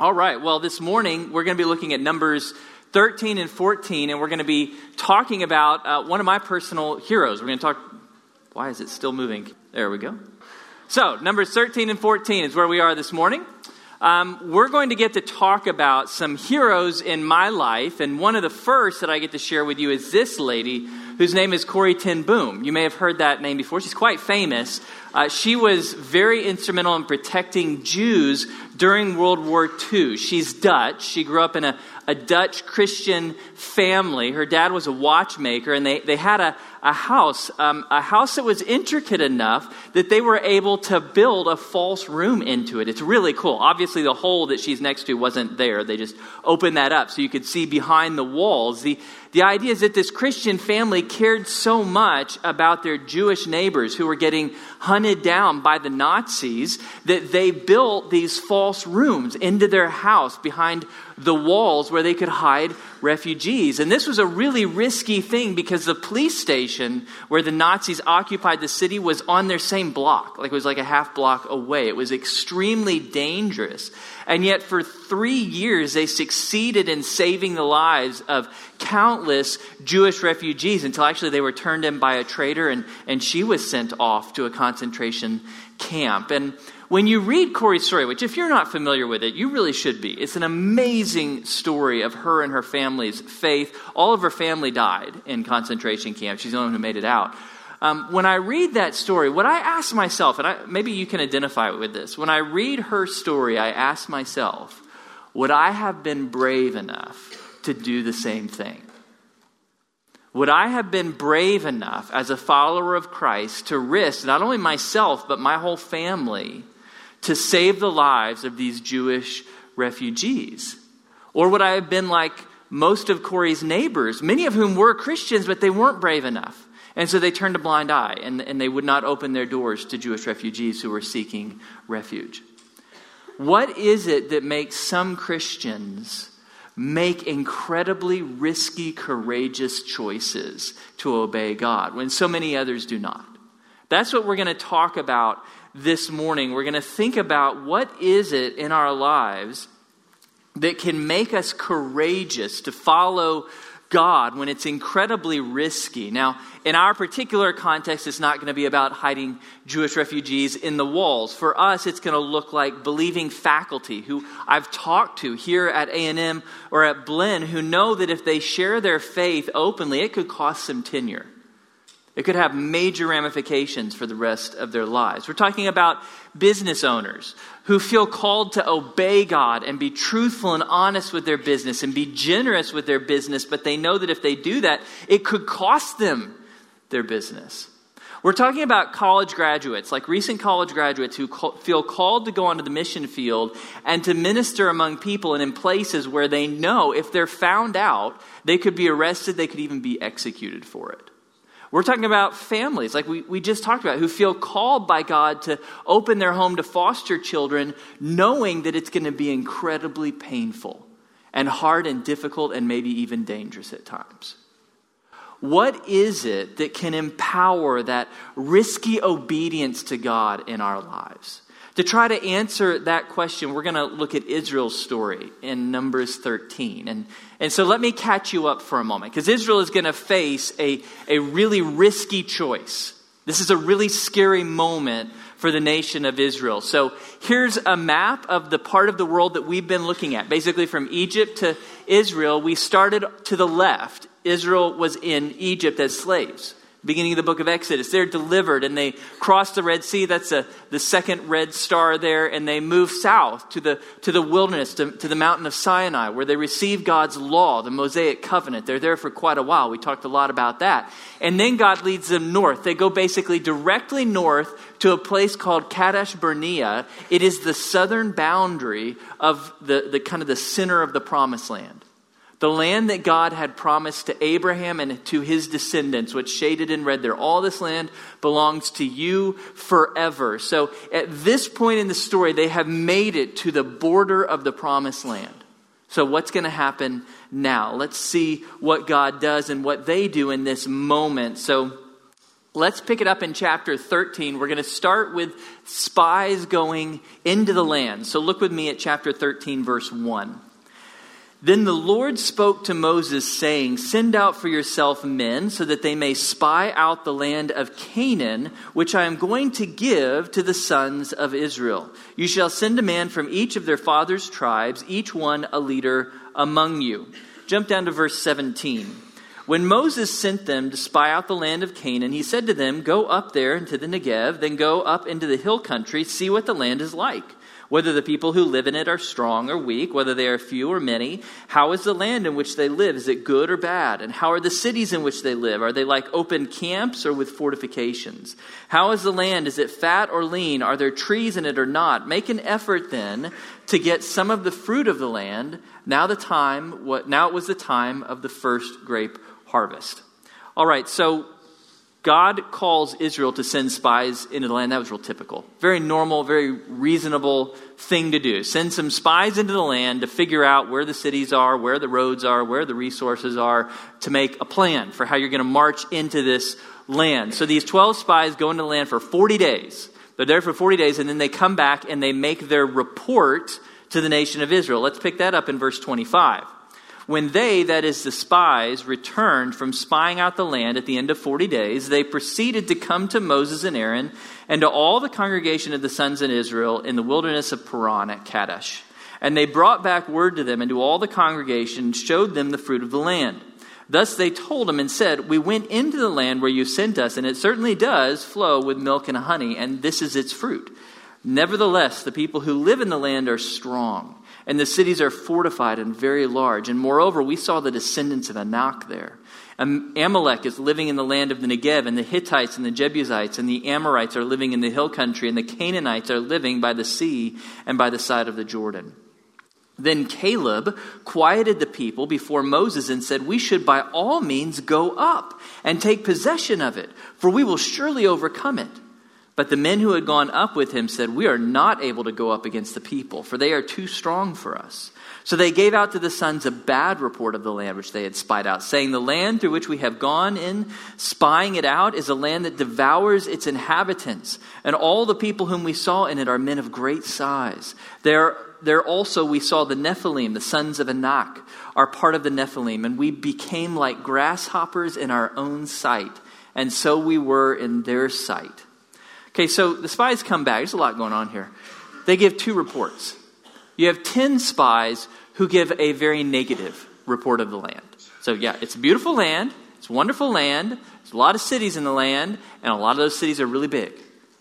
All right, well, this morning we're going to be looking at Numbers 13 and 14, and we're going to be talking about uh, one of my personal heroes. We're going to talk. Why is it still moving? There we go. So, Numbers 13 and 14 is where we are this morning. Um, we're going to get to talk about some heroes in my life, and one of the first that I get to share with you is this lady whose name is Corrie ten Boom. You may have heard that name before. She's quite famous. Uh, she was very instrumental in protecting Jews during World War II. She's Dutch. She grew up in a, a Dutch Christian family. Her dad was a watchmaker, and they, they had a, a house, um, a house that was intricate enough that they were able to build a false room into it. It's really cool. Obviously, the hole that she's next to wasn't there. They just opened that up so you could see behind the walls. The, the idea is that this Christian family cared so much about their Jewish neighbors who were getting hunted down by the Nazis that they built these false rooms into their house behind the walls where they could hide refugees. And this was a really risky thing because the police station where the Nazis occupied the city was on their same block. Like it was like a half block away. It was extremely dangerous. And yet, for three years, they succeeded in saving the lives of countless Jewish refugees until actually they were turned in by a traitor and, and she was sent off to a concentration camp. And when you read Corrie's story, which if you're not familiar with it, you really should be, it's an amazing story of her and her family's faith. All of her family died in concentration camps. She's the only one who made it out. Um, when I read that story, what I ask myself, and I, maybe you can identify with this, when I read her story, I ask myself, would I have been brave enough to do the same thing? Would I have been brave enough as a follower of Christ to risk not only myself, but my whole family to save the lives of these Jewish refugees? Or would I have been like most of Corrie's neighbors, many of whom were Christians, but they weren't brave enough? And so they turned a blind eye and, and they would not open their doors to Jewish refugees who were seeking refuge. What is it that makes some Christians make incredibly risky, courageous choices to obey God when so many others do not? That's what we're going to talk about this morning. We're going to think about what is it in our lives that can make us courageous to follow God when it's incredibly risky. Now, in our particular context, it's not going to be about hiding Jewish refugees in the walls. For us, it's going to look like believing faculty who I've talked to here at A&M or at Blinn who know that if they share their faith openly, it could cost them tenure. It could have major ramifications for the rest of their lives. We're talking about business owners who feel called to obey God and be truthful and honest with their business and be generous with their business, but they know that if they do that, it could cost them their business. We're talking about college graduates, like recent college graduates who feel called to go onto the mission field and to minister among people and in places where they know if they're found out, they could be arrested, they could even be executed for it. We're talking about families, like we, we just talked about, who feel called by God to open their home to foster children, knowing that it's going to be incredibly painful and hard and difficult and maybe even dangerous at times. What is it that can empower that risky obedience to God in our lives? To try to answer that question, we're going to look at Israel's story in Numbers 13. And, and so let me catch you up for a moment, because Israel is going to face a, a really risky choice. This is a really scary moment for the nation of Israel. So here's a map of the part of the world that we've been looking at. Basically, from Egypt to Israel, we started to the left. Israel was in Egypt as slaves beginning of the book of Exodus. They're delivered and they cross the Red Sea. That's a, the second red star there. And they move south to the, to the wilderness, to, to the mountain of Sinai, where they receive God's law, the Mosaic covenant. They're there for quite a while. We talked a lot about that. And then God leads them north. They go basically directly north to a place called Kadesh Barnea. It is the southern boundary of the, the kind of the center of the promised land. The land that God had promised to Abraham and to his descendants, which shaded in red there, all this land belongs to you forever. So at this point in the story, they have made it to the border of the promised land. So what's going to happen now? Let's see what God does and what they do in this moment. So Let's pick it up in chapter 13. We're going to start with spies going into the land. So look with me at chapter 13, verse 1. Then the Lord spoke to Moses, saying, Send out for yourself men, so that they may spy out the land of Canaan, which I am going to give to the sons of Israel. You shall send a man from each of their fathers' tribes, each one a leader among you. Jump down to verse 17. When Moses sent them to spy out the land of Canaan, he said to them, Go up there into the Negev, then go up into the hill country, see what the land is like whether the people who live in it are strong or weak, whether they are few or many. How is the land in which they live? Is it good or bad? And how are the cities in which they live? Are they like open camps or with fortifications? How is the land? Is it fat or lean? Are there trees in it or not? Make an effort then to get some of the fruit of the land. Now the time, what, now it was the time of the first grape harvest. All right, so God calls Israel to send spies into the land. That was real typical. Very normal, very reasonable thing to do. Send some spies into the land to figure out where the cities are, where the roads are, where the resources are, to make a plan for how you're going to march into this land. So these 12 spies go into the land for 40 days. They're there for 40 days, and then they come back and they make their report to the nation of Israel. Let's pick that up in verse 25. When they, that is the spies, returned from spying out the land at the end of 40 days, they proceeded to come to Moses and Aaron and to all the congregation of the sons of Israel in the wilderness of Paran at Kadesh. And they brought back word to them and to all the congregation and showed them the fruit of the land. Thus they told him and said, We went into the land where you sent us, and it certainly does flow with milk and honey, and this is its fruit. Nevertheless, the people who live in the land are strong and the cities are fortified and very large. And moreover, we saw the descendants of Anak there. Amalek is living in the land of the Negev, and the Hittites and the Jebusites and the Amorites are living in the hill country, and the Canaanites are living by the sea and by the side of the Jordan. Then Caleb quieted the people before Moses and said, We should by all means go up and take possession of it, for we will surely overcome it. But the men who had gone up with him said, We are not able to go up against the people, for they are too strong for us. So they gave out to the sons a bad report of the land which they had spied out, saying, The land through which we have gone in, spying it out, is a land that devours its inhabitants, and all the people whom we saw in it are men of great size. There, there also we saw the Nephilim, the sons of Anak, are part of the Nephilim, and we became like grasshoppers in our own sight, and so we were in their sight. Okay, so the spies come back. There's a lot going on here. They give two reports. You have 10 spies who give a very negative report of the land. So, yeah, it's a beautiful land. It's a wonderful land. There's a lot of cities in the land, and a lot of those cities are really big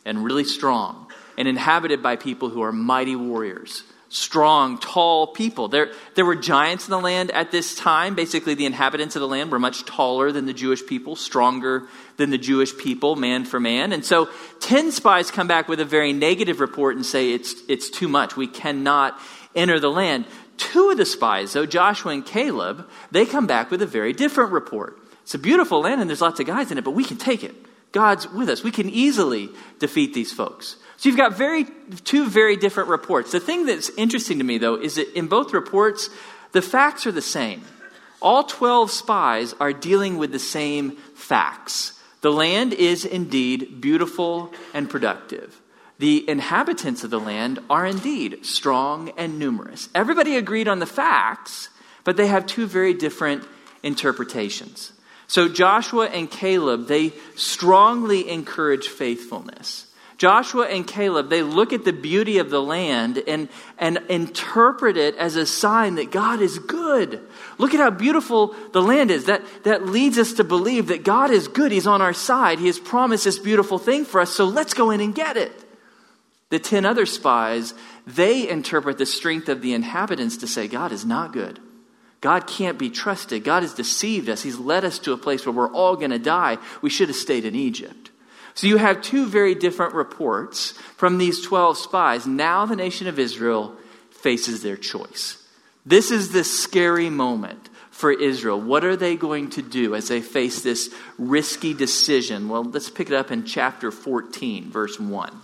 and really strong and inhabited by people who are mighty warriors strong, tall people. There, there were giants in the land at this time. Basically, the inhabitants of the land were much taller than the Jewish people, stronger than the Jewish people, man for man. And so, 10 spies come back with a very negative report and say it's, it's too much. We cannot enter the land. Two of the spies, though, Joshua and Caleb, they come back with a very different report. It's a beautiful land and there's lots of guys in it, but we can take it. God's with us. We can easily defeat these folks. So you've got very, two very different reports. The thing that's interesting to me, though, is that in both reports, the facts are the same. All 12 spies are dealing with the same facts. The land is indeed beautiful and productive. The inhabitants of the land are indeed strong and numerous. Everybody agreed on the facts, but they have two very different interpretations. So Joshua and Caleb, they strongly encourage faithfulness. Joshua and Caleb, they look at the beauty of the land and, and interpret it as a sign that God is good. Look at how beautiful the land is. That, that leads us to believe that God is good. He's on our side. He has promised this beautiful thing for us, so let's go in and get it. The ten other spies, they interpret the strength of the inhabitants to say, God is not good. God can't be trusted. God has deceived us. He's led us to a place where we're all going to die. We should have stayed in Egypt. So you have two very different reports from these 12 spies. Now the nation of Israel faces their choice. This is the scary moment for Israel. What are they going to do as they face this risky decision? Well, let's pick it up in chapter 14, verse 1.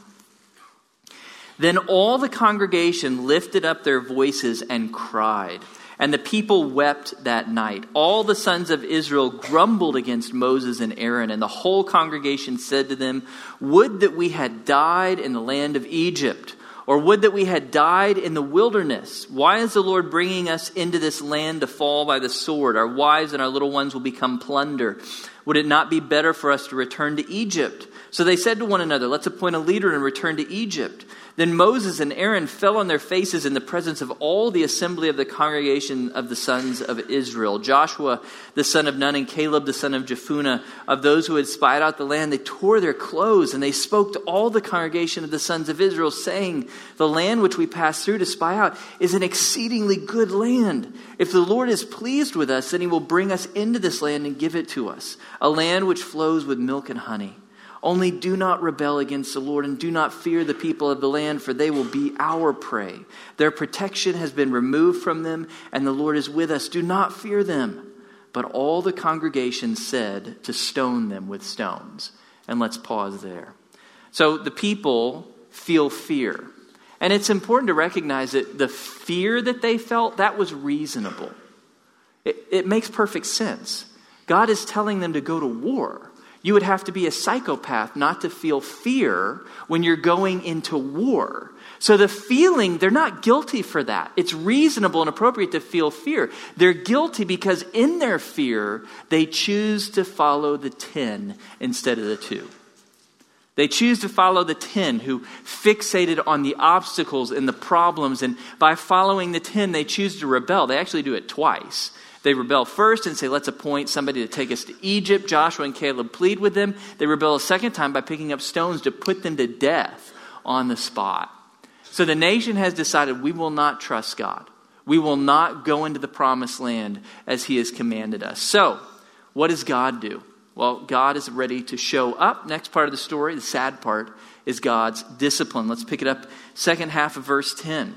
Then all the congregation lifted up their voices and cried. And the people wept that night. All the sons of Israel grumbled against Moses and Aaron, and the whole congregation said to them, Would that we had died in the land of Egypt, or would that we had died in the wilderness. Why is the Lord bringing us into this land to fall by the sword? Our wives and our little ones will become plunder. Would it not be better for us to return to Egypt? So they said to one another, Let's appoint a leader and return to Egypt. Then Moses and Aaron fell on their faces in the presence of all the assembly of the congregation of the sons of Israel. Joshua, the son of Nun, and Caleb, the son of Jephunneh, of those who had spied out the land, they tore their clothes and they spoke to all the congregation of the sons of Israel, saying, The land which we passed through to spy out is an exceedingly good land. If the Lord is pleased with us, then he will bring us into this land and give it to us, a land which flows with milk and honey. Only do not rebel against the Lord and do not fear the people of the land, for they will be our prey. Their protection has been removed from them, and the Lord is with us. Do not fear them. But all the congregation said to stone them with stones. And let's pause there. So the people feel fear. And it's important to recognize that the fear that they felt, that was reasonable. It, it makes perfect sense. God is telling them to go to war. You would have to be a psychopath not to feel fear when you're going into war. So the feeling, they're not guilty for that. It's reasonable and appropriate to feel fear. They're guilty because in their fear, they choose to follow the 10 instead of the 2. They choose to follow the 10 who fixated on the obstacles and the problems, and by following the 10, they choose to rebel. They actually do it twice. They rebel first and say, let's appoint somebody to take us to Egypt. Joshua and Caleb plead with them. They rebel a second time by picking up stones to put them to death on the spot. So the nation has decided we will not trust God. We will not go into the promised land as he has commanded us. So, what does God do? Well, God is ready to show up. Next part of the story, the sad part, is God's discipline. Let's pick it up, second half of verse 10.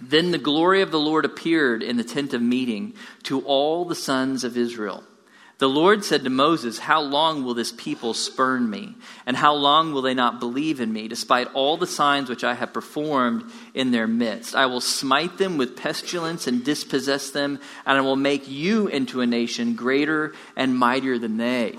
Then the glory of the Lord appeared in the tent of meeting to all the sons of Israel. The Lord said to Moses, How long will this people spurn me? And how long will they not believe in me, despite all the signs which I have performed in their midst? I will smite them with pestilence and dispossess them, and I will make you into a nation greater and mightier than they.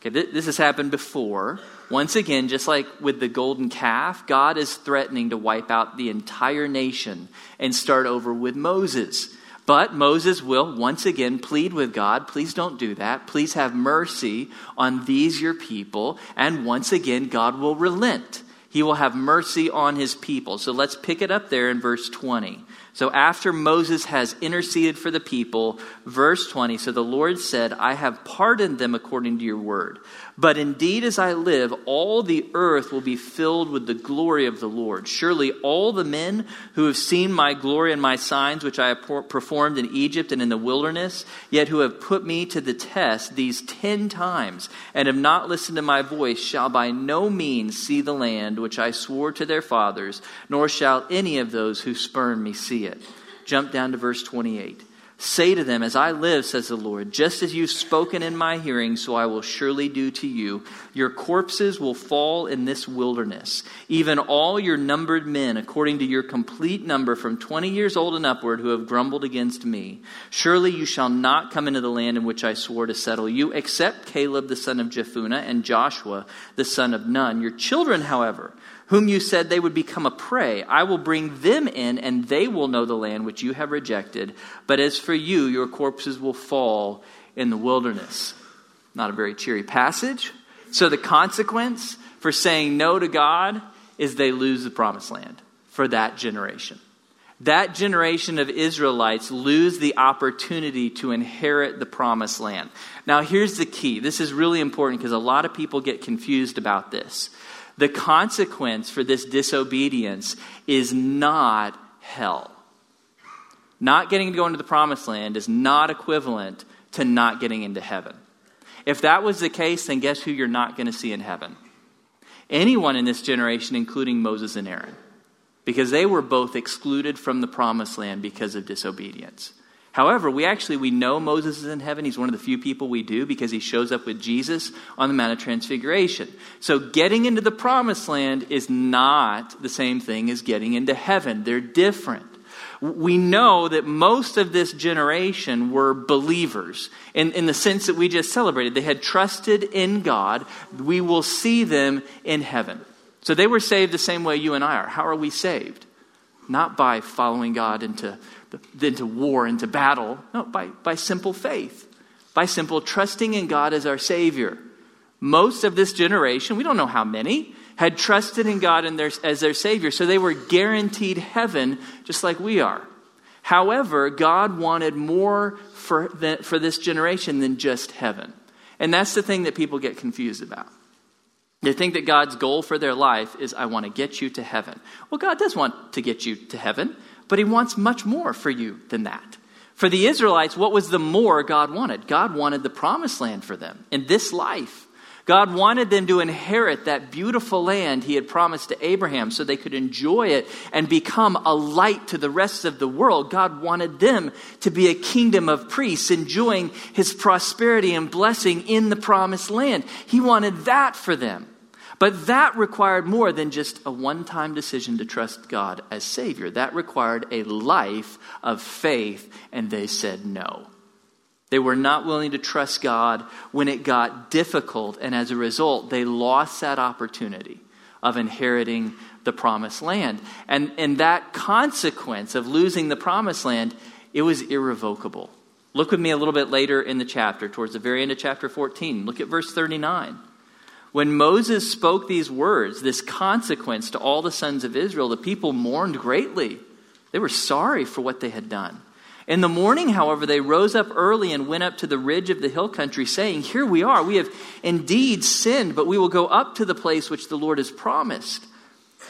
Okay, this has happened before. Once again, just like with the golden calf, God is threatening to wipe out the entire nation and start over with Moses. But Moses will once again plead with God, please don't do that. Please have mercy on these your people. And once again, God will relent. He will have mercy on his people. So let's pick it up there in verse 20. So after Moses has interceded for the people, verse 20, so the Lord said, I have pardoned them according to your word. But indeed, as I live, all the earth will be filled with the glory of the Lord. Surely all the men who have seen my glory and my signs, which I have performed in Egypt and in the wilderness, yet who have put me to the test these ten times and have not listened to my voice, shall by no means see the land which I swore to their fathers, nor shall any of those who spurn me see it. Jump down to verse 28. Say to them, As I live, says the Lord, just as you've spoken in my hearing, so I will surely do to you. Your corpses will fall in this wilderness, even all your numbered men, according to your complete number, from twenty years old and upward, who have grumbled against me. Surely you shall not come into the land in which I swore to settle you, except Caleb the son of Jephunneh and Joshua the son of Nun. Your children, however, whom you said they would become a prey. I will bring them in, and they will know the land which you have rejected. But as for you, your corpses will fall in the wilderness. Not a very cheery passage. So the consequence for saying no to God is they lose the promised land for that generation. That generation of Israelites lose the opportunity to inherit the promised land. Now, here's the key. This is really important because a lot of people get confused about this. The consequence for this disobedience is not hell. Not getting to go into the promised land is not equivalent to not getting into heaven. If that was the case, then guess who you're not going to see in heaven? Anyone in this generation, including Moses and Aaron, because they were both excluded from the promised land because of disobedience. However, we actually we know Moses is in heaven. He's one of the few people we do because he shows up with Jesus on the Mount of Transfiguration. So getting into the promised land is not the same thing as getting into heaven. They're different. we know that most of this generation were believers in, in the sense that we just celebrated. They had trusted in God. We will see them in heaven. So they were saved the same way you and I are. How are we saved? Not by following God into, into war, into battle. No, by, by simple faith, by simple trusting in God as our Savior. Most of this generation, we don't know how many, had trusted in God their, as their Savior, so they were guaranteed heaven just like we are. However, God wanted more for, the, for this generation than just heaven. And that's the thing that people get confused about. They think that God's goal for their life is, I want to get you to heaven. Well, God does want to get you to heaven, but He wants much more for you than that. For the Israelites, what was the more God wanted? God wanted the promised land for them in this life. God wanted them to inherit that beautiful land he had promised to Abraham so they could enjoy it and become a light to the rest of the world. God wanted them to be a kingdom of priests, enjoying his prosperity and blessing in the promised land. He wanted that for them. But that required more than just a one time decision to trust God as Savior. That required a life of faith, and they said no. They were not willing to trust God when it got difficult, and as a result, they lost that opportunity of inheriting the promised land. And, and that consequence of losing the promised land, it was irrevocable. Look with me a little bit later in the chapter, towards the very end of chapter 14. Look at verse 39. When Moses spoke these words, this consequence to all the sons of Israel, the people mourned greatly. They were sorry for what they had done. In the morning, however, they rose up early and went up to the ridge of the hill country, saying, Here we are. We have indeed sinned, but we will go up to the place which the Lord has promised.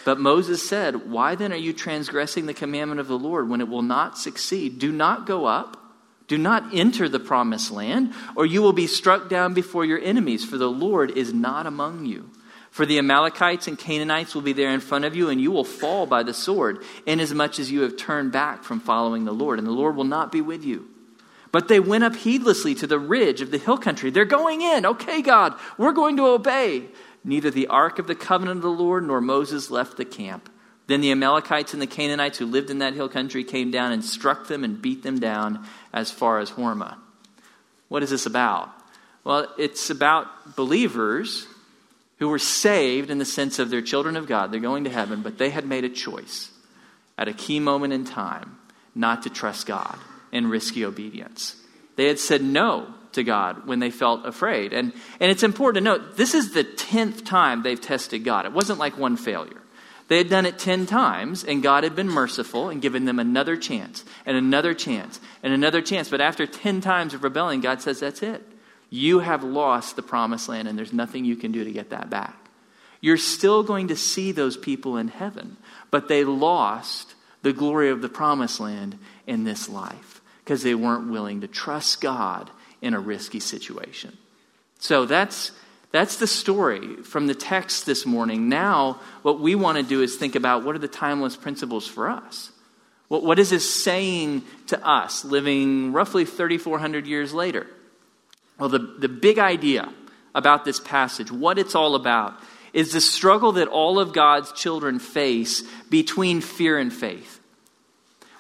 But Moses said, Why then are you transgressing the commandment of the Lord when it will not succeed? Do not go up. Do not enter the promised land, or you will be struck down before your enemies, for the Lord is not among you. For the Amalekites and Canaanites will be there in front of you, and you will fall by the sword, inasmuch as you have turned back from following the Lord, and the Lord will not be with you. But they went up heedlessly to the ridge of the hill country. They're going in. Okay, God, we're going to obey. Neither the ark of the covenant of the Lord nor Moses left the camp. Then the Amalekites and the Canaanites who lived in that hill country came down and struck them and beat them down as far as Hormah. What is this about? Well, it's about believers who were saved in the sense of they're children of God, they're going to heaven, but they had made a choice at a key moment in time not to trust God in risky obedience. They had said no to God when they felt afraid. And, and it's important to note this is the 10th time they've tested God. It wasn't like one failure. They had done it 10 times, and God had been merciful and given them another chance, and another chance, and another chance. But after 10 times of rebelling, God says, That's it you have lost the promised land and there's nothing you can do to get that back. You're still going to see those people in heaven, but they lost the glory of the promised land in this life because they weren't willing to trust God in a risky situation. So that's that's the story from the text this morning. Now, what we want to do is think about what are the timeless principles for us? What, what is this saying to us living roughly 3,400 years later? Well, the, the big idea about this passage, what it's all about, is the struggle that all of God's children face between fear and faith.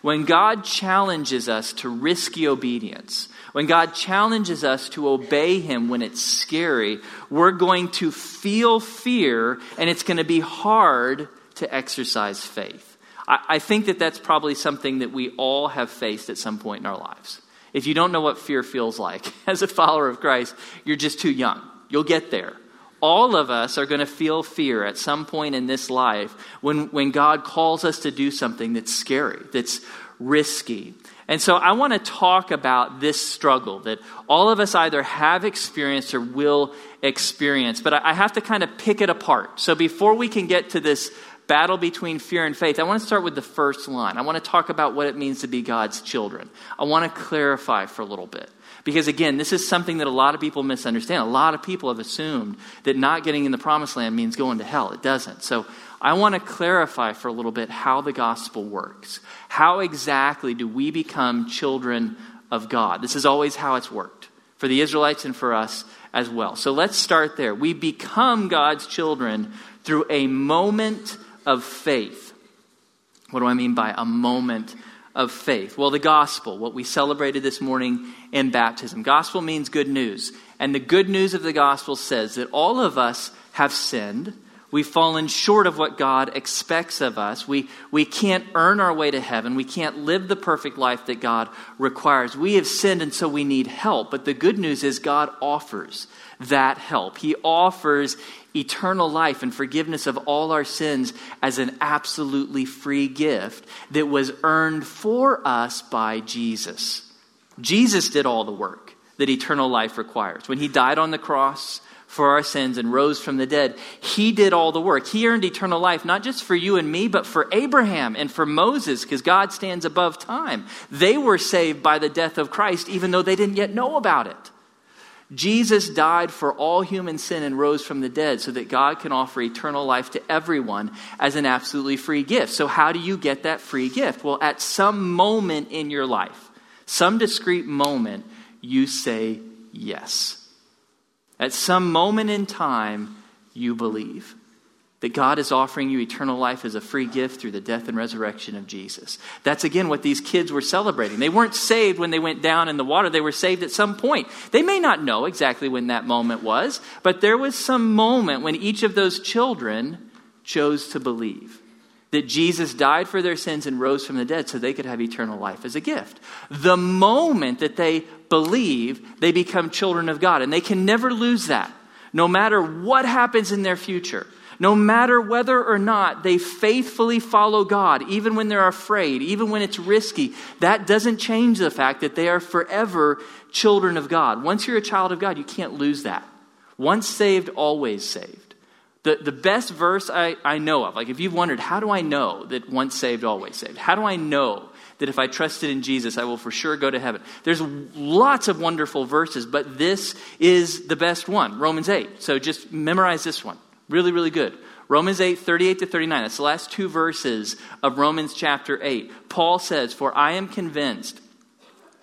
When God challenges us to risky obedience, when God challenges us to obey Him when it's scary, we're going to feel fear and it's going to be hard to exercise faith. I, I think that that's probably something that we all have faced at some point in our lives. If you don't know what fear feels like as a follower of Christ, you're just too young. You'll get there. All of us are going to feel fear at some point in this life when, when God calls us to do something that's scary, that's risky. And so I want to talk about this struggle that all of us either have experienced or will experience. But I have to kind of pick it apart. So before we can get to this battle between fear and faith, I want to start with the first line. I want to talk about what it means to be God's children. I want to clarify for a little bit. Because again, this is something that a lot of people misunderstand. A lot of people have assumed that not getting in the promised land means going to hell. It doesn't. So I want to clarify for a little bit how the gospel works. How exactly do we become children of God? This is always how it's worked for the Israelites and for us as well. So let's start there. We become God's children through a moment of faith. What do I mean by a moment of faith? Well, the gospel, what we celebrated this morning in baptism. Gospel means good news. And the good news of the gospel says that all of us have sinned. We've fallen short of what God expects of us. We, we can't earn our way to heaven. We can't live the perfect life that God requires. We have sinned, and so we need help. But the good news is God offers that help. He offers eternal life and forgiveness of all our sins as an absolutely free gift that was earned for us by Jesus. Jesus did all the work that eternal life requires. When he died on the cross for our sins and rose from the dead, he did all the work. He earned eternal life, not just for you and me, but for Abraham and for Moses, because God stands above time. They were saved by the death of Christ, even though they didn't yet know about it. Jesus died for all human sin and rose from the dead so that God can offer eternal life to everyone as an absolutely free gift. So, how do you get that free gift? Well, at some moment in your life, some discrete moment, you say yes. At some moment in time, you believe that God is offering you eternal life as a free gift through the death and resurrection of Jesus. That's again what these kids were celebrating. They weren't saved when they went down in the water, they were saved at some point. They may not know exactly when that moment was, but there was some moment when each of those children chose to believe that Jesus died for their sins and rose from the dead so they could have eternal life as a gift. The moment that they believe, they become children of God, and they can never lose that, no matter what happens in their future. No matter whether or not they faithfully follow God, even when they're afraid, even when it's risky, that doesn't change the fact that they are forever children of God. Once you're a child of God, you can't lose that. Once saved, always saved. The, the best verse I, I know of, like if you've wondered, how do I know that once saved, always saved? How do I know that if I trusted in Jesus, I will for sure go to heaven. There's lots of wonderful verses, but this is the best one Romans 8. So just memorize this one. Really, really good. Romans 8, 38 to 39. That's the last two verses of Romans chapter 8. Paul says, For I am convinced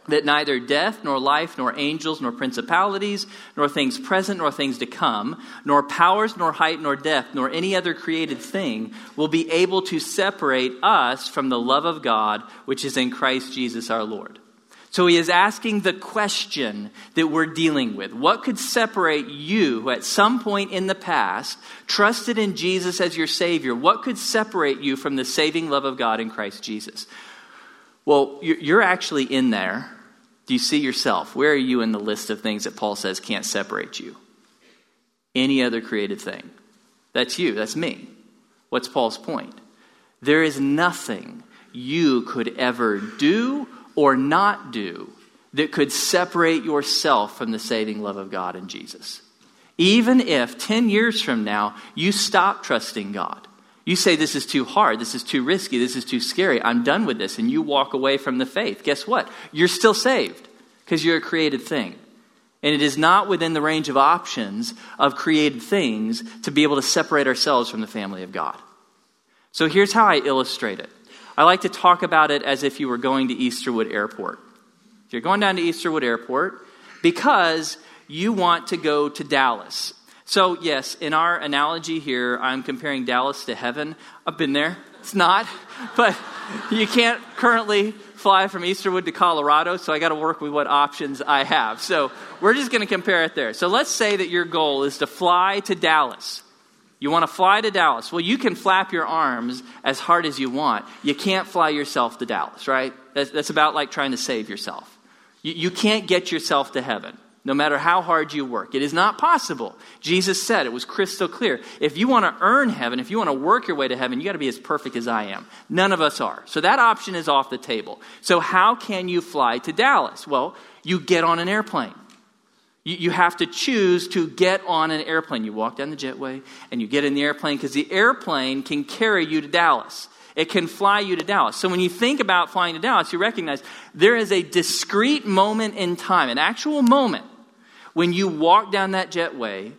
that neither death, nor life, nor angels, nor principalities, nor things present, nor things to come, nor powers, nor height, nor depth, nor any other created thing will be able to separate us from the love of God which is in Christ Jesus our Lord. So he is asking the question that we're dealing with. What could separate you who at some point in the past trusted in Jesus as your Savior? What could separate you from the saving love of God in Christ Jesus? Well, you're actually in there. Do you see yourself? Where are you in the list of things that Paul says can't separate you? Any other created thing. That's you. That's me. What's Paul's point? There is nothing you could ever do or not do that could separate yourself from the saving love of God in Jesus. Even if 10 years from now you stop trusting God, you say, This is too hard, this is too risky, this is too scary, I'm done with this, and you walk away from the faith, guess what? You're still saved because you're a created thing. And it is not within the range of options of created things to be able to separate ourselves from the family of God. So here's how I illustrate it I like to talk about it as if you were going to Easterwood Airport. If you're going down to Easterwood Airport, because you want to go to Dallas. So, yes, in our analogy here, I'm comparing Dallas to heaven. I've been there. It's not, but you can't currently fly from Easterwood to Colorado, so I got to work with what options I have. So, we're just going to compare it there. So, let's say that your goal is to fly to Dallas. You want to fly to Dallas. Well, you can flap your arms as hard as you want. You can't fly yourself to Dallas, right? That's, that's about like trying to save yourself. You, you can't get yourself to heaven, no matter how hard you work. It is not possible. Jesus said, it was crystal clear. If you want to earn heaven, if you want to work your way to heaven, you got to be as perfect as I am. None of us are. So that option is off the table. So, how can you fly to Dallas? Well, you get on an airplane. You, you have to choose to get on an airplane. You walk down the jetway and you get in the airplane because the airplane can carry you to Dallas. It can fly you to Dallas. So when you think about flying to Dallas, you recognize there is a discrete moment in time, an actual moment, when you walk down that jetway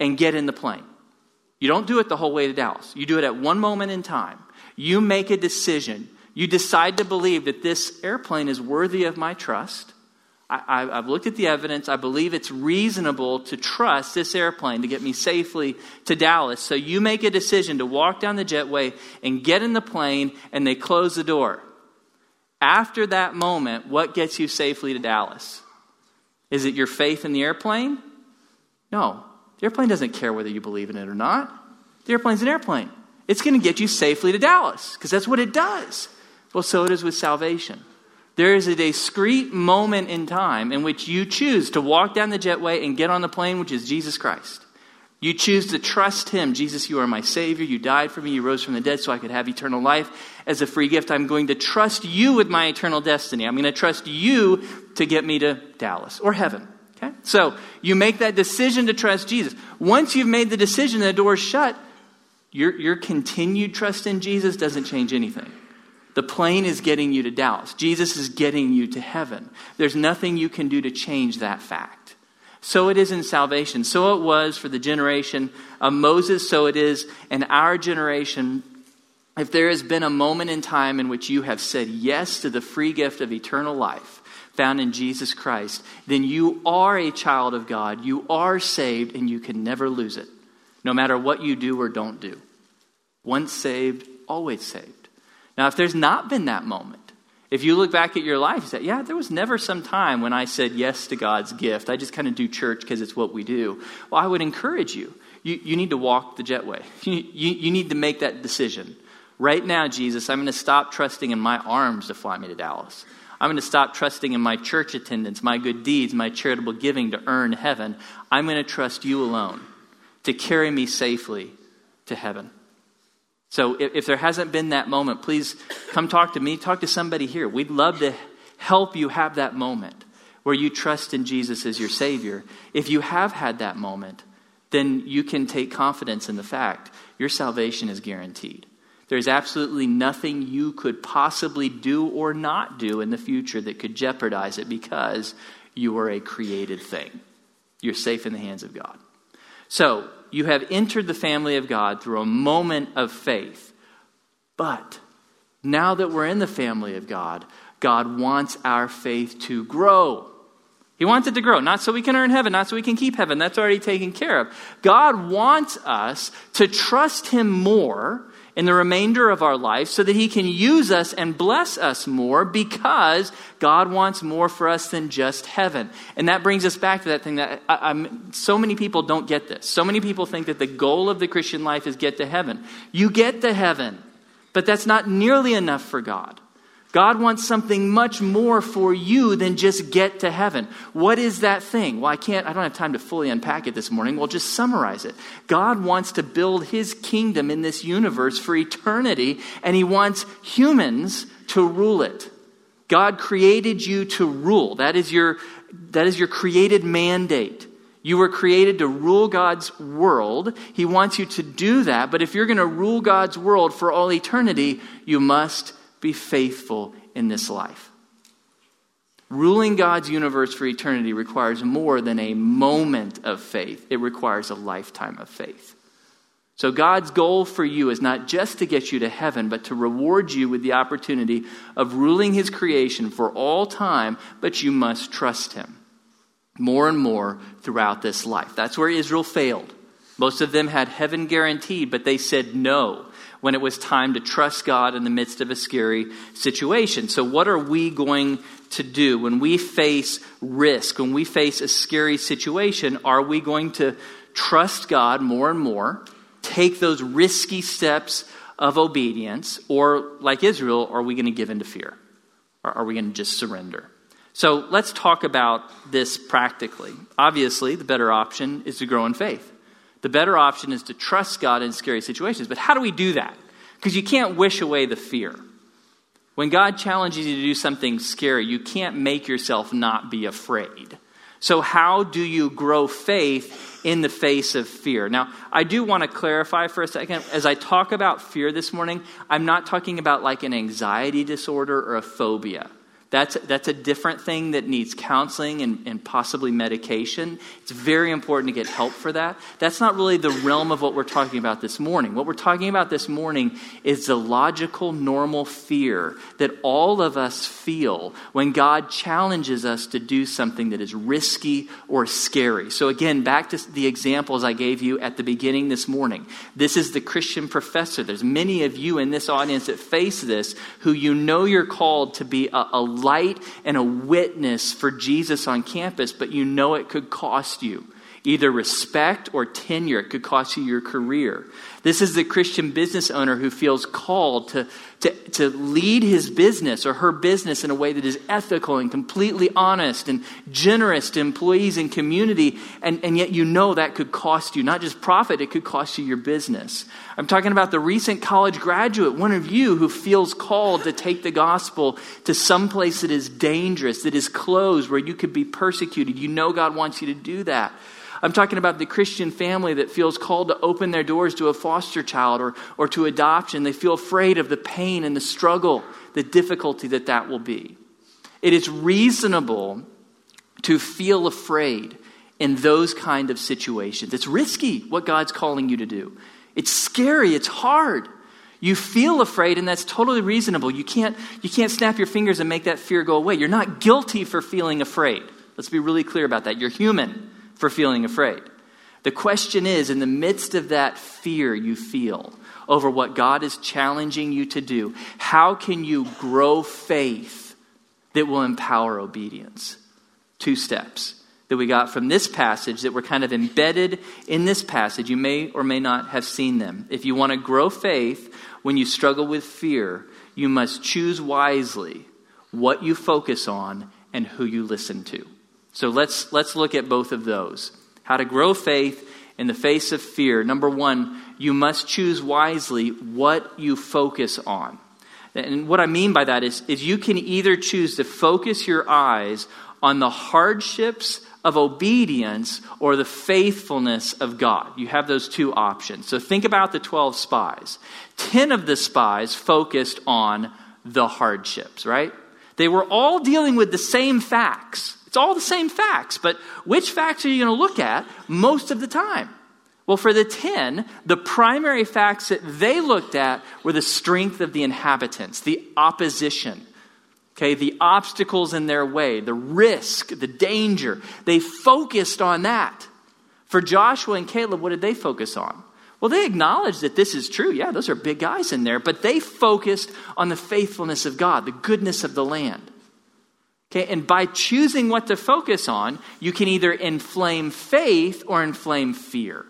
and get in the plane. You don't do it the whole way to Dallas. You do it at one moment in time. You make a decision. You decide to believe that this airplane is worthy of my trust. I, have looked at the evidence. I believe it's reasonable to trust this airplane to get me safely to Dallas. So you make a decision to walk down the jetway and get in the plane, and they close the door. After that moment, what gets you safely to Dallas? Is it your faith in the airplane? No. The airplane doesn't care whether you believe in it or not. The airplane's an airplane. It's going to get you safely to Dallas because that's what it does. Well, so it is with salvation. There is a discrete moment in time in which you choose to walk down the jetway and get on the plane, which is Jesus Christ. You choose to trust Him. Jesus, you are my Savior. You died for me. You rose from the dead so I could have eternal life as a free gift. I'm going to trust you with my eternal destiny. I'm going to trust you to get me to Dallas or heaven. Okay? So you make that decision to trust Jesus. Once you've made the decision, the door's shut. Your, your continued trust in Jesus doesn't change anything. The plane is getting you to Dallas. Jesus is getting you to heaven. There's nothing you can do to change that fact. So it is in salvation. So it was for the generation of Moses, so it is in our generation. If there has been a moment in time in which you have said yes to the free gift of eternal life found in Jesus Christ, then you are a child of God. You are saved, and you can never lose it, no matter what you do or don't do. Once saved, always saved. Now, if there's not been that moment, if you look back at your life, you say, yeah, there was never some time when I said yes to God's gift. I just kind of do church because it's what we do. Well, I would encourage you. You, you need to walk the jetway. You, you, you need to make that decision. Right now, Jesus, I'm going to stop trusting in my arms to fly me to Dallas. I'm going to stop trusting in my church attendance, my good deeds, my charitable giving to earn heaven. I'm going to trust you alone to carry me safely to heaven. So if, if, there hasn't been that moment, please come talk to me, talk to somebody here. We'd love to help you have that moment where you trust in Jesus as your Savior. If you have had that moment, then you can take confidence in the fact your salvation is guaranteed. There's absolutely nothing you could possibly do or not do in the future that could jeopardize it because you are a created thing. You're safe in the hands of God. So, you have entered the family of God through a moment of faith. But now that we're in the family of God, God wants our faith to grow. He wants it to grow, not so we can earn heaven, not so we can keep heaven. That's already taken care of. God wants us to trust Him more in the remainder of our life so that He can use us and bless us more because God wants more for us than just heaven. And that brings us back to that thing that I, am so many people don't get this. So many people think that the goal of the Christian life is get to heaven. You get to heaven, but that's not nearly enough for God. God wants something much more for you than just get to heaven. What is that thing? Well, I can't, I don't have time to fully unpack it this morning. We'll just summarize it. God wants to build his kingdom in this universe for eternity, and he wants humans to rule it. God created you to rule. That is your, that is your created mandate. You were created to rule God's world. He wants you to do that, but if you're going to rule God's world for all eternity, you must be faithful in this life. Ruling God's universe for eternity requires more than a moment of faith, it requires a lifetime of faith. So, God's goal for you is not just to get you to heaven, but to reward you with the opportunity of ruling His creation for all time, but you must trust Him more and more throughout this life. That's where Israel failed. Most of them had heaven guaranteed, but they said no when it was time to trust God in the midst of a scary situation. So, what are we going to do when we face risk, when we face a scary situation? Are we going to trust God more and more, take those risky steps of obedience, or like Israel, are we going to give in to fear? Or are we going to just surrender? So let's talk about this practically. Obviously, the better option is to grow in faith. The better option is to trust God in scary situations. But how do we do that? Because you can't wish away the fear. When God challenges you to do something scary, you can't make yourself not be afraid. So, how do you grow faith in the face of fear? Now, I do want to clarify for a second. As I talk about fear this morning, I'm not talking about like an anxiety disorder or a phobia. That's, that's a different thing that needs counseling and, and possibly medication. It's very important to get help for that. That's not really the realm of what we're talking about this morning. What we're talking about this morning is the logical, normal fear that all of us feel when God challenges us to do something that is risky or scary. So, again, back to the examples I gave you at the beginning this morning. This is the Christian professor. There's many of you in this audience that face this who you know you're called to be a, a light and a witness for Jesus on campus, but you know it could cost you either respect or tenure. It could cost you your career. This is the Christian business owner who feels called to, to, to lead his business or her business in a way that is ethical and completely honest and generous to employees and community. And, and yet you know that could cost you not just profit, it could cost you your business. I'm talking about the recent college graduate, one of you who feels called to take the gospel to some place that is dangerous, that is closed, where you could be persecuted. You know God wants you to do that. I'm talking about the Christian family that feels called to open their doors to a foster child or, or to adoption. They feel afraid of the pain and the struggle, the difficulty that that will be. It is reasonable to feel afraid in those kind of situations. It's risky what God's calling you to do. It's scary, it's hard. You feel afraid and that's totally reasonable. You can't you can't snap your fingers and make that fear go away. You're not guilty for feeling afraid. Let's be really clear about that. You're human for feeling afraid. The question is in the midst of that fear you feel over what God is challenging you to do, how can you grow faith that will empower obedience? Two steps that we got from this passage that were kind of embedded in this passage. You may or may not have seen them. If you want to grow faith when you struggle with fear, you must choose wisely what you focus on and who you listen to. So let's, let's look at both of those. How to grow faith in the face of fear. Number one, you must choose wisely what you focus on. And what I mean by that is, is you can either choose to focus your eyes on the hardships of obedience or the faithfulness of God. You have those two options. So think about the 12 spies. 10 of the spies focused on the hardships, right? They were all dealing with the same facts. It's all the same facts, but which facts are you going to look at most of the time? Well, for the 10, the primary facts that they looked at were the strength of the inhabitants, the opposition, okay, the obstacles in their way, the risk, the danger. They focused on that. For Joshua and Caleb, what did they focus on? Well, they acknowledged that this is true. Yeah, those are big guys in there, but they focused on the faithfulness of God, the goodness of the land. Okay, and by choosing what to focus on, you can either inflame faith or inflame fear.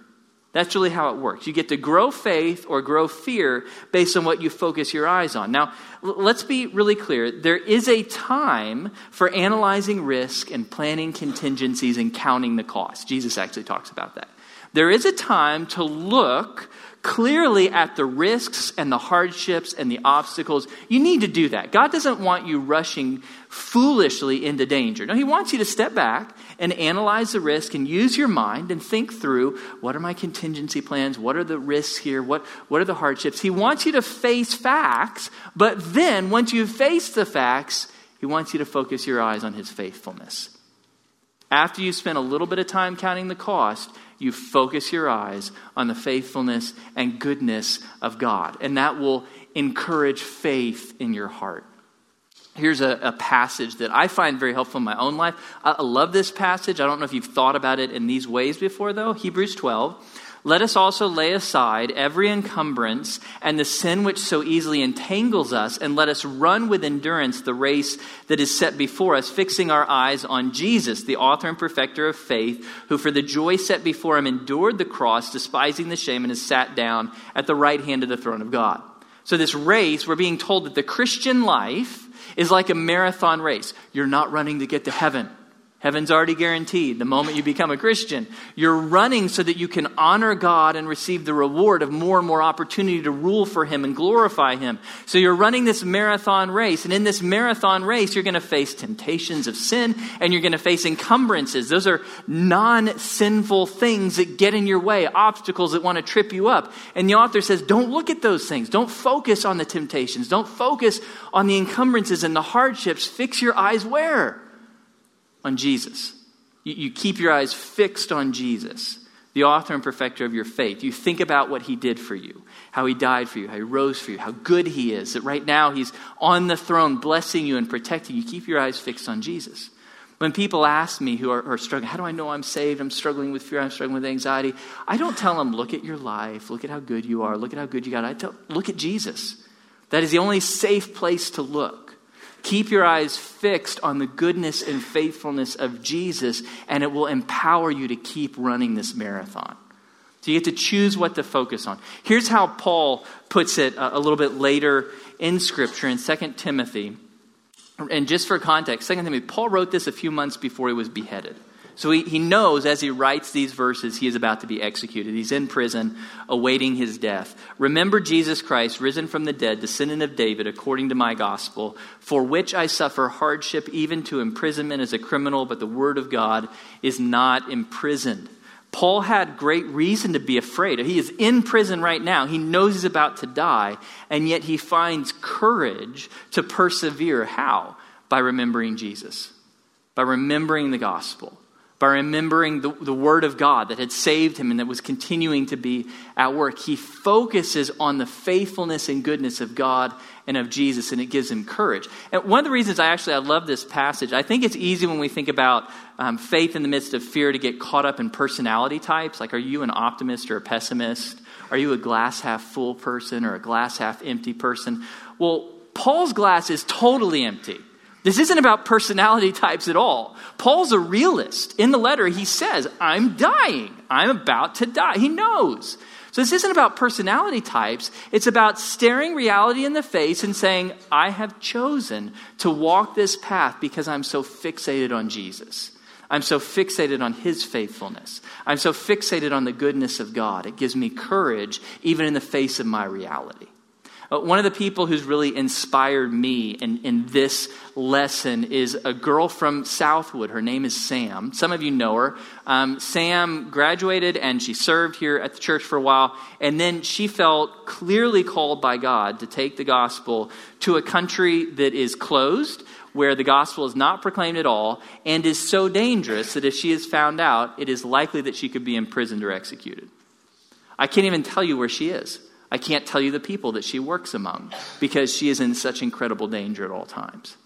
That's really how it works. You get to grow faith or grow fear based on what you focus your eyes on. Now, let's be really clear. There is a time for analyzing risk and planning contingencies and counting the cost. Jesus actually talks about that. There is a time to look clearly at the risks and the hardships and the obstacles. You need to do that. God doesn't want you rushing foolishly into danger. No, He wants you to step back and analyze the risk and use your mind and think through what are my contingency plans? What are the risks here? What, what are the hardships? He wants you to face facts, but then once you've faced the facts, He wants you to focus your eyes on His faithfulness. After you spend a little bit of time counting the cost, you focus your eyes on the faithfulness and goodness of God. And that will encourage faith in your heart. Here's a, a, passage that I find very helpful in my own life. I, I love this passage. I don't know if you've thought about it in these ways before, though. Hebrews 12. Let us also lay aside every encumbrance and the sin which so easily entangles us, and let us run with endurance the race that is set before us, fixing our eyes on Jesus, the author and perfecter of faith, who for the joy set before him endured the cross, despising the shame, and has sat down at the right hand of the throne of God. So, this race, we're being told that the Christian life is like a marathon race. You're not running to get to heaven. Heaven's already guaranteed the moment you become a Christian. You're running so that you can honor God and receive the reward of more and more opportunity to rule for Him and glorify Him. So you're running this marathon race. And in this marathon race, you're going to face temptations of sin and you're going to face encumbrances. Those are non sinful things that get in your way, obstacles that want to trip you up. And the author says, don't look at those things. Don't focus on the temptations. Don't focus on the encumbrances and the hardships. Fix your eyes where? On Jesus. You, you keep your eyes fixed on Jesus, the author and perfecter of your faith. You think about what he did for you, how he died for you, how he rose for you, how good he is, that right now he's on the throne blessing you and protecting you. Keep your eyes fixed on Jesus. When people ask me who are, are, struggling, how do I know I'm saved? I'm struggling with fear, I'm struggling with anxiety. I don't tell them, look at your life, look at how good you are, look at how good you got. I tell, look at Jesus. That is the only safe place to look. Keep your eyes fixed on the goodness and faithfulness of Jesus, and it will empower you to keep running this marathon. So you get to choose what to focus on. Here's how Paul puts it uh, a little bit later in Scripture in 2 Timothy. And just for context, 2 Timothy, Paul wrote this a few months before he was beheaded. So he, he knows as he writes these verses, he is about to be executed. He's in prison, awaiting his death. Remember Jesus Christ, risen from the dead, descendant of David, according to my gospel, for which I suffer hardship, even to imprisonment as a criminal, but the word of God is not imprisoned. Paul had great reason to be afraid. He is in prison right now. He knows he's about to die, and yet he finds courage to persevere. How? By remembering Jesus, by remembering the gospel by remembering the, the Word of God that had saved him and that was continuing to be at work. He focuses on the faithfulness and goodness of God and of Jesus, and it gives him courage. And one of the reasons I actually I love this passage, I think it's easy when we think about um, faith in the midst of fear to get caught up in personality types. Like, are you an optimist or a pessimist? Are you a glass half full person or a glass half empty person? Well, Paul's glass is totally empty. This isn't about personality types at all. Paul's a realist. In the letter, he says, I'm dying. I'm about to die. He knows. So this isn't about personality types. It's about staring reality in the face and saying, I have chosen to walk this path because I'm so fixated on Jesus. I'm so fixated on his faithfulness. I'm so fixated on the goodness of God. It gives me courage even in the face of my reality. Uh, one of the people who's really inspired me in, in this lesson is a girl from Southwood. Her name is Sam. Some of you know her. Um, Sam graduated and she served here at the church for a while, and then she felt clearly called by God to take the gospel to a country that is closed, where the gospel is not proclaimed at all, and is so dangerous that if she is found out, it is likely that she could be imprisoned or executed. I can't even tell you where she is. I can't tell you the people that she works among because she is in such incredible danger at all times.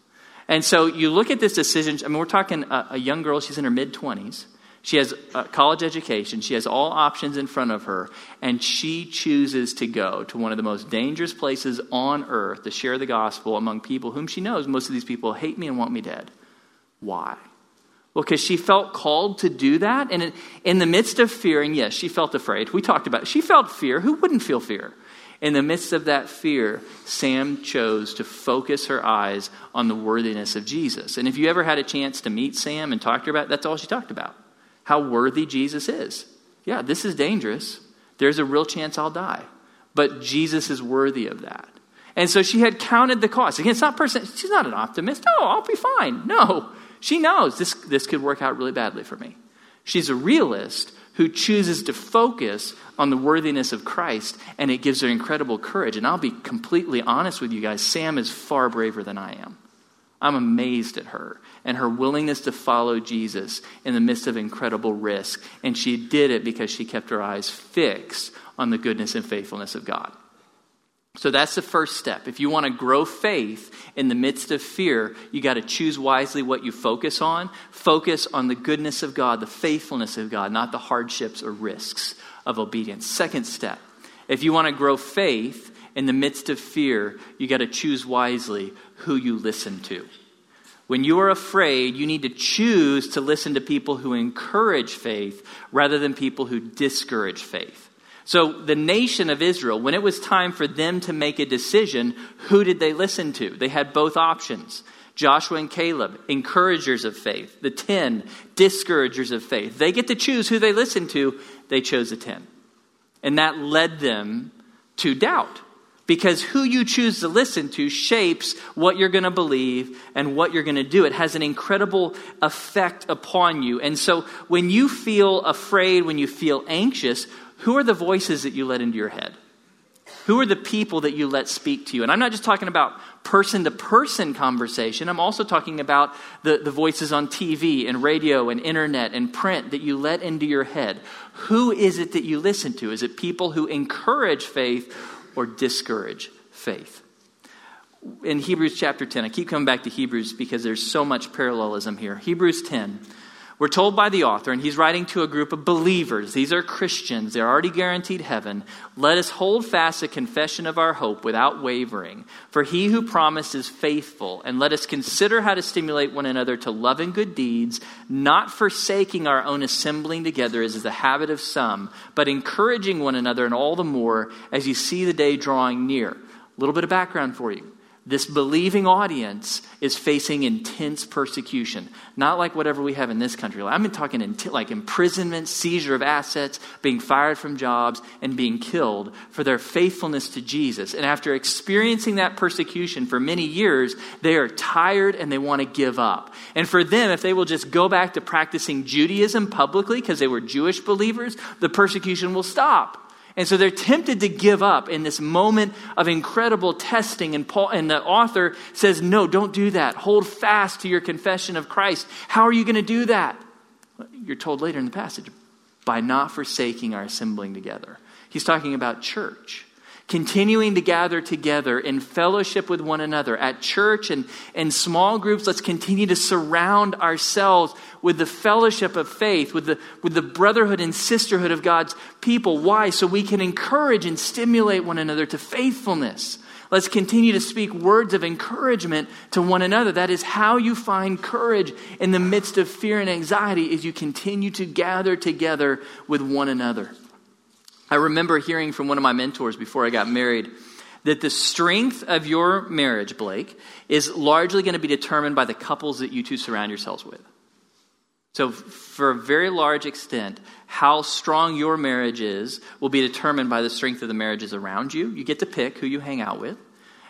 And so you look at this decision. I mean, we're talking a, a young girl, she's in her mid 20s. She has a college education. She has all options in front of her. And she chooses to go to one of the most dangerous places on earth to share the gospel among people whom she knows most of these people hate me and want me dead. Why? Well, because she felt called to do that. And in the midst of fear, and yes, she felt afraid. We talked about it. She felt fear. Who wouldn't feel fear? In the midst of that fear, Sam chose to focus her eyes on the worthiness of Jesus. And if you ever had a chance to meet Sam and talk to her about it, that's all she talked about. How worthy Jesus is. Yeah, this is dangerous. There's a real chance I'll die. But Jesus is worthy of that. And so she had counted the cost. Again, it's not person she's not an optimist. Oh, I'll be fine. No. She knows this, this could work out really badly for me. She's a realist who chooses to focus on the worthiness of Christ, and it gives her incredible courage. And I'll be completely honest with you guys Sam is far braver than I am. I'm amazed at her and her willingness to follow Jesus in the midst of incredible risk. And she did it because she kept her eyes fixed on the goodness and faithfulness of God. So that's the first step. If you want to grow faith in the midst of fear, you got to choose wisely what you focus on. Focus on the goodness of God, the faithfulness of God, not the hardships or risks of obedience. Second step. If you want to grow faith in the midst of fear, you got to choose wisely who you listen to. When you are afraid, you need to choose to listen to people who encourage faith rather than people who discourage faith. So, the nation of Israel, when it was time for them to make a decision, who did they listen to? They had both options Joshua and Caleb, encouragers of faith. The 10, discouragers of faith. They get to choose who they listen to. They chose the 10. And that led them to doubt. Because who you choose to listen to shapes what you're going to believe and what you're going to do. It has an incredible effect upon you. And so when you feel afraid, when you feel anxious, who are the voices that you let into your head? Who are the people that you let speak to you? And I'm not just talking about person to person conversation, I'm also talking about the, the voices on TV and radio and internet and print that you let into your head. Who is it that you listen to? Is it people who encourage faith or discourage faith? In Hebrews chapter 10, I keep coming back to Hebrews because there's so much parallelism here. Hebrews 10 we're told by the author, and he's writing to a group of believers. These are Christians. They're already guaranteed heaven. Let us hold fast a confession of our hope without wavering. For he who promised is faithful. And let us consider how to stimulate one another to love and good deeds, not forsaking our own assembling together as is the habit of some, but encouraging one another, and all the more as you see the day drawing near. A little bit of background for you this believing audience is facing intense persecution. Not like whatever we have in this country. I'm talking in, like imprisonment, seizure of assets, being fired from jobs, and being killed for their faithfulness to Jesus. And after experiencing that persecution for many years, they are tired and they want to give up. And for them, if they will just go back to practicing Judaism publicly because they were Jewish believers, the persecution will stop. And so they're tempted to give up in this moment of incredible testing. And, Paul, and the author says, No, don't do that. Hold fast to your confession of Christ. How are you going to do that? You're told later in the passage by not forsaking our assembling together. He's talking about church continuing to gather together in fellowship with one another at church and in small groups. Let's continue to surround ourselves with the fellowship of faith, with the, with the brotherhood and sisterhood of God's people. Why? So we can encourage and stimulate one another to faithfulness. Let's continue to speak words of encouragement to one another. That is how you find courage in the midst of fear and anxiety is you continue to gather together with one another. I remember hearing from one of my mentors before I got married that the strength of your marriage, Blake, is largely going to be determined by the couples that you two surround yourselves with. So, for a very large extent, how strong your marriage is will be determined by the strength of the marriages around you. You get to pick who you hang out with.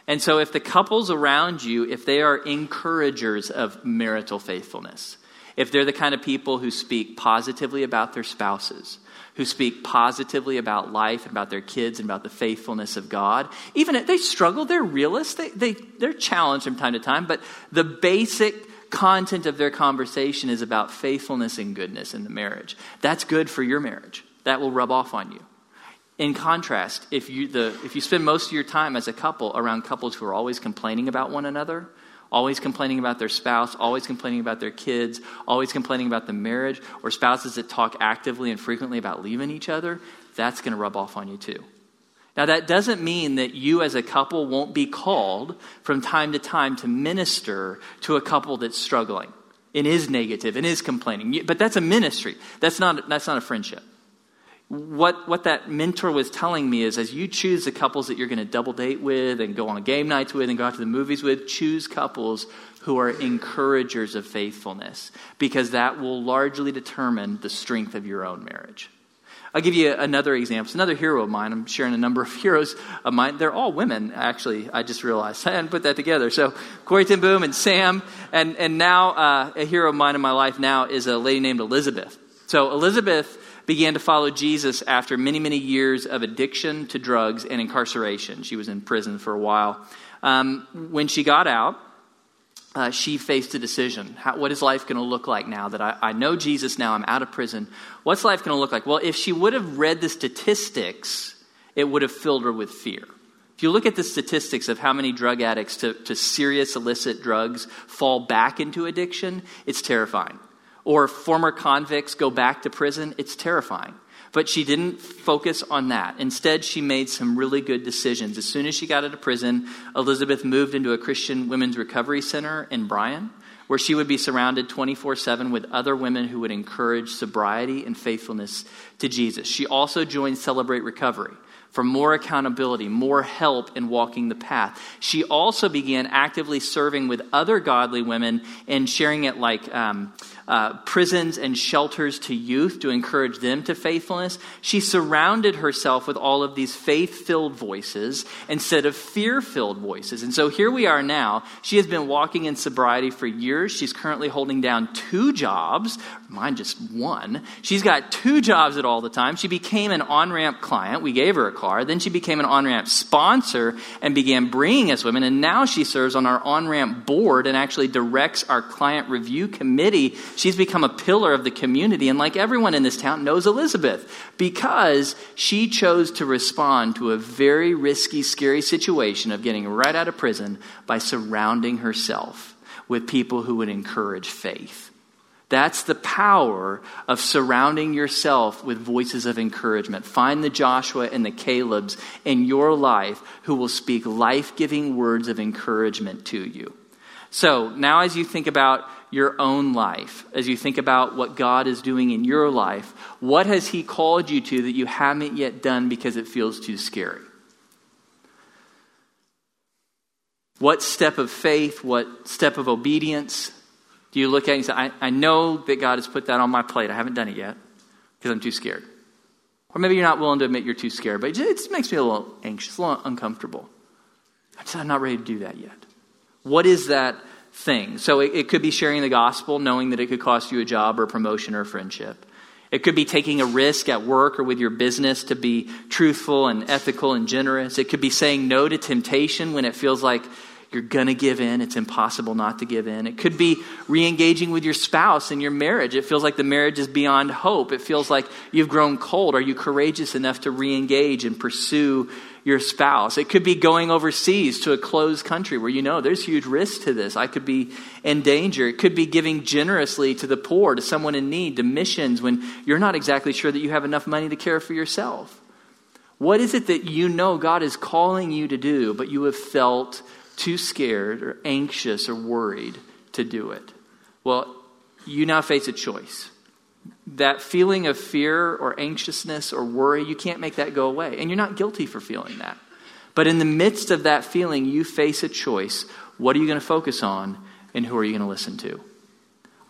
And so, if the couples around you, if they are encouragers of marital faithfulness, if they're the kind of people who speak positively about their spouses, who speak positively about life and about their kids and about the faithfulness of God. Even if they struggle, they're realists, they, they, they're challenged from time to time, but the basic content of their conversation is about faithfulness and goodness in the marriage. That's good for your marriage. That will rub off on you. In contrast, if you, the, if you spend most of your time as a couple around couples who are always complaining about one another, always complaining about their spouse, always complaining about their kids, always complaining about the marriage, or spouses that talk actively and frequently about leaving each other, that's going to rub off on you too. Now, that doesn't mean that you as a couple won't be called from time to time to minister to a couple that's struggling and is negative and is complaining. But that's a ministry, that's not, that's not a friendship what, what that mentor was telling me is as you choose the couples that you're going to double date with and go on game nights with and go out to the movies with, choose couples who are encouragers of faithfulness because that will largely determine the strength of your own marriage. I'll give you another example. It's another hero of mine. I'm sharing a number of heroes of mine. They're all women, actually. I just realized. I hadn't put that together. So Corrie ten Boom and Sam, and, and now uh, a hero of mine in my life now is a lady named Elizabeth. So Elizabeth began to follow Jesus after many, many years of addiction to drugs and incarceration. She was in prison for a while. Um, when she got out, uh, she faced a decision. How, what is life going to look like now that I, I know Jesus now? I'm out of prison. What's life going to look like? Well, if she would have read the statistics, it would have filled her with fear. If you look at the statistics of how many drug addicts to, to serious illicit drugs fall back into addiction, it's terrifying or former convicts go back to prison, it's terrifying. But she didn't focus on that. Instead, she made some really good decisions. As soon as she got out of prison, Elizabeth moved into a Christian women's recovery center in Bryan, where she would be surrounded 24 7 with other women who would encourage sobriety and faithfulness to Jesus. She also joined Celebrate Recovery, for more accountability, more help in walking the path. She also began actively serving with other godly women and sharing it like um, uh, prisons and shelters to youth to encourage them to faithfulness. She surrounded herself with all of these faith filled voices instead of fear filled voices. And so here we are now. She has been walking in sobriety for years. She's currently holding down two jobs, mine just one. She's got two jobs at all the time. She became an on ramp client. We gave her a car. Then she became an on ramp sponsor and began bringing us women. And now she serves on our on ramp board and actually directs our client review committee She's become a pillar of the community, and like everyone in this town, knows Elizabeth because she chose to respond to a very risky, scary situation of getting right out of prison by surrounding herself with people who would encourage faith. That's the power of surrounding yourself with voices of encouragement. Find the Joshua and the Calebs in your life who will speak life giving words of encouragement to you. So, now as you think about your own life, as you think about what God is doing in your life, what has He called you to that you haven't yet done because it feels too scary? What step of faith, what step of obedience do you look at and say, I, I know that God has put that on my plate. I haven't done it yet because I'm too scared. Or maybe you're not willing to admit you're too scared, but it just makes me a little anxious, a little uncomfortable. I said, I'm not ready to do that yet. What is that thing. So it, it could be sharing the gospel, knowing that it could cost you a job or a promotion or a friendship. It could be taking a risk at work or with your business to be truthful and ethical and generous. It could be saying no to temptation when it feels like you're going to give in. It's impossible not to give in. It could be re engaging with your spouse in your marriage. It feels like the marriage is beyond hope. It feels like you've grown cold. Are you courageous enough to re engage and pursue your spouse. It could be going overseas to a closed country where you know there's huge risk to this. I could be in danger. It could be giving generously to the poor, to someone in need, to missions when you're not exactly sure that you have enough money to care for yourself. What is it that you know God is calling you to do, but you have felt too scared or anxious or worried to do it? Well, you now face a choice that feeling of fear or anxiousness or worry, you can't make that go away. And you're not guilty for feeling that. But in the midst of that feeling, you face a choice. What are you going to focus on, and who are you going to listen to?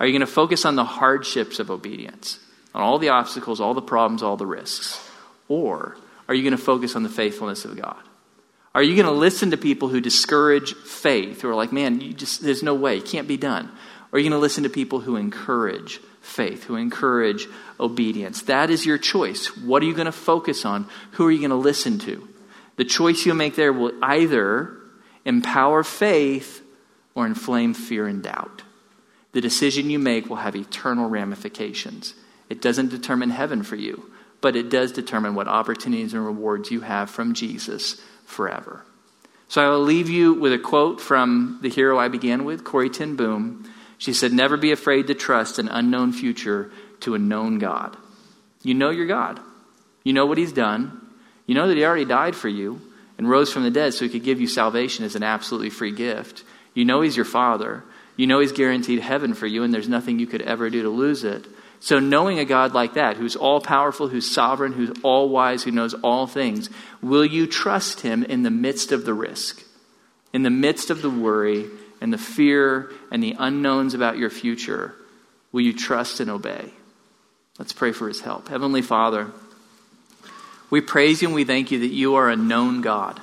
Are you going to focus on the hardships of obedience, on all the obstacles, all the problems, all the risks? Or are you going to focus on the faithfulness of God? Are you going to listen to people who discourage faith, who are like, man, you just, there's no way, it can't be done? Or are you going to listen to people who encourage faith, who encourage obedience. That is your choice. What are you going to focus on? Who are you going to listen to? The choice you make there will either empower faith or inflame fear and doubt. The decision you make will have eternal ramifications. It doesn't determine heaven for you, but it does determine what opportunities and rewards you have from Jesus forever. So I will leave you with a quote from the hero I began with, Corrie ten Boom. She said, Never be afraid to trust an unknown future to a known God. You know your God. You know what He's done. You know that He already died for you and rose from the dead so He could give you salvation as an absolutely free gift. You know He's your Father. You know He's guaranteed heaven for you, and there's nothing you could ever do to lose it. So, knowing a God like that, who's all powerful, who's sovereign, who's all wise, who knows all things, will you trust Him in the midst of the risk, in the midst of the worry, and the fear and the unknowns about your future, will you trust and obey? Let's pray for his help. Heavenly Father, we praise you and we thank you that you are a known God.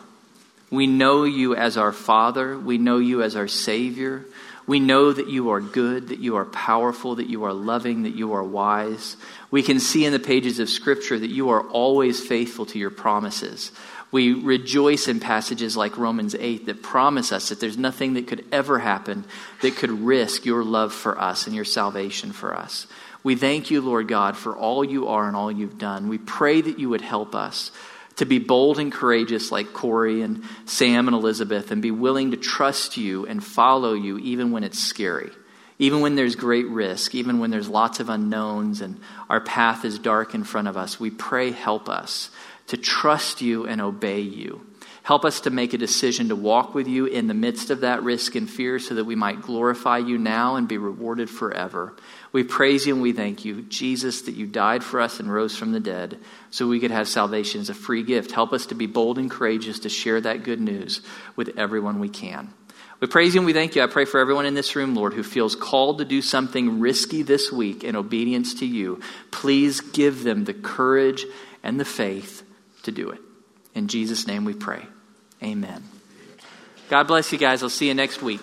We know you as our Father. We know you as our Savior. We know that you are good, that you are powerful, that you are loving, that you are wise. We can see in the pages of Scripture that you are always faithful to your promises. We rejoice in passages like Romans 8 that promise us that there's nothing that could ever happen that could risk your love for us and your salvation for us. We thank you, Lord God, for all you are and all you've done. We pray that you would help us to be bold and courageous like Corrie and Sam and Elizabeth and be willing to trust you and follow you even when it's scary, even when there's great risk, even when there's lots of unknowns and our path is dark in front of us. We pray, help us to trust you and obey you. Help us to make a decision to walk with you in the midst of that risk and fear so that we might glorify you now and be rewarded forever. We praise you and we thank you, Jesus, that you died for us and rose from the dead so we could have salvation as a free gift. Help us to be bold and courageous to share that good news with everyone we can. We praise you and we thank you. I pray for everyone in this room, Lord, who feels called to do something risky this week in obedience to you. Please give them the courage and the faith to do it. In Jesus' name we pray. Amen. God bless you guys. I'll see you next week.